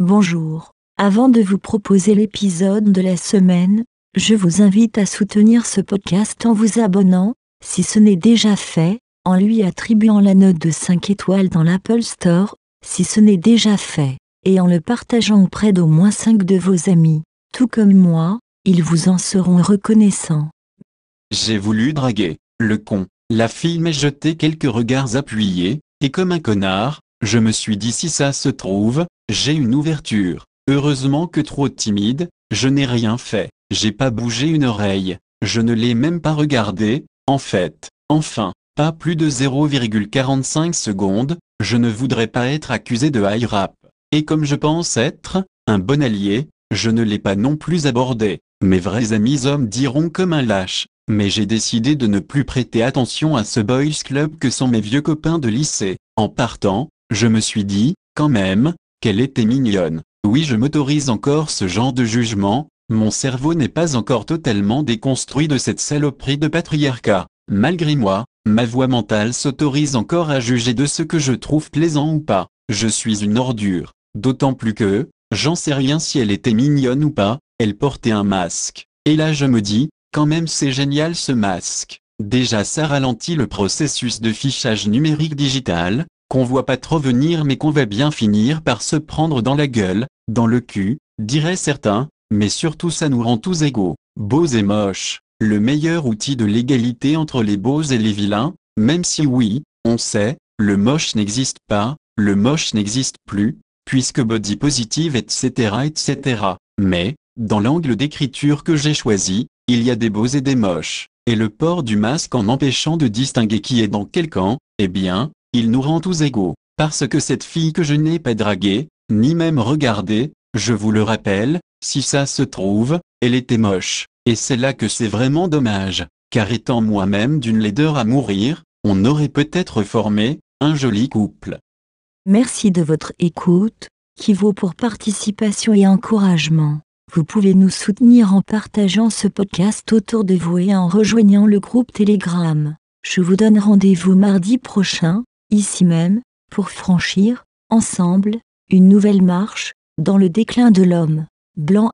Bonjour. Avant de vous proposer l'épisode de la semaine, je vous invite à soutenir ce podcast en vous abonnant, si ce n'est déjà fait, en lui attribuant la note de 5 étoiles dans l'Apple Store, si ce n'est déjà fait, et en le partageant auprès d'au moins 5 de vos amis. Tout comme moi, ils vous en seront reconnaissants. J'ai voulu draguer, le con. La fille m'a jeté quelques regards appuyés, et comme un connard, je me suis dit si ça se trouve, j'ai une ouverture. Heureusement que trop timide, je n'ai rien fait. J'ai pas bougé une oreille. Je ne l'ai même pas regardé, en fait. Enfin, pas plus de 0,45 secondes, je ne voudrais pas être accusé de high rap. Et comme je pense être, un bon allié, je ne l'ai pas non plus abordé. Mes vrais amis hommes diront comme un lâche. Mais j'ai décidé de ne plus prêter attention à ce boys club que sont mes vieux copains de lycée. En partant, je me suis dit, quand même, qu'elle était mignonne. Oui, je m'autorise encore ce genre de jugement, mon cerveau n'est pas encore totalement déconstruit de cette saloperie de patriarcat. Malgré moi, ma voix mentale s'autorise encore à juger de ce que je trouve plaisant ou pas. Je suis une ordure. D'autant plus que, j'en sais rien si elle était mignonne ou pas, elle portait un masque. Et là je me dis, quand même c'est génial ce masque. Déjà ça ralentit le processus de fichage numérique digital, qu'on voit pas trop venir mais qu'on va bien finir par se prendre dans la gueule, dans le cul, diraient certains, mais surtout ça nous rend tous égaux, beaux et moches, le meilleur outil de l'égalité entre les beaux et les vilains, même si oui, on sait, le moche n'existe pas, le moche n'existe plus, puisque body positive etc. etc. Mais, dans l'angle d'écriture que j'ai choisi, il y a des beaux et des moches, et le port du masque en empêchant de distinguer qui est dans quel camp, eh bien, il nous rend tous égaux, parce que cette fille que je n'ai pas draguée, ni même regardée, je vous le rappelle, si ça se trouve, elle était moche, et c'est là que c'est vraiment dommage, car étant moi-même d'une laideur à mourir, on aurait peut-être formé, un joli couple. Merci de votre écoute, qui vaut pour participation et encouragement. Vous pouvez nous soutenir en partageant ce podcast autour de vous et en rejoignant le groupe Telegram. Je vous donne rendez-vous mardi prochain, ici même, pour franchir, ensemble, une nouvelle marche, dans le déclin de l'homme. Blanc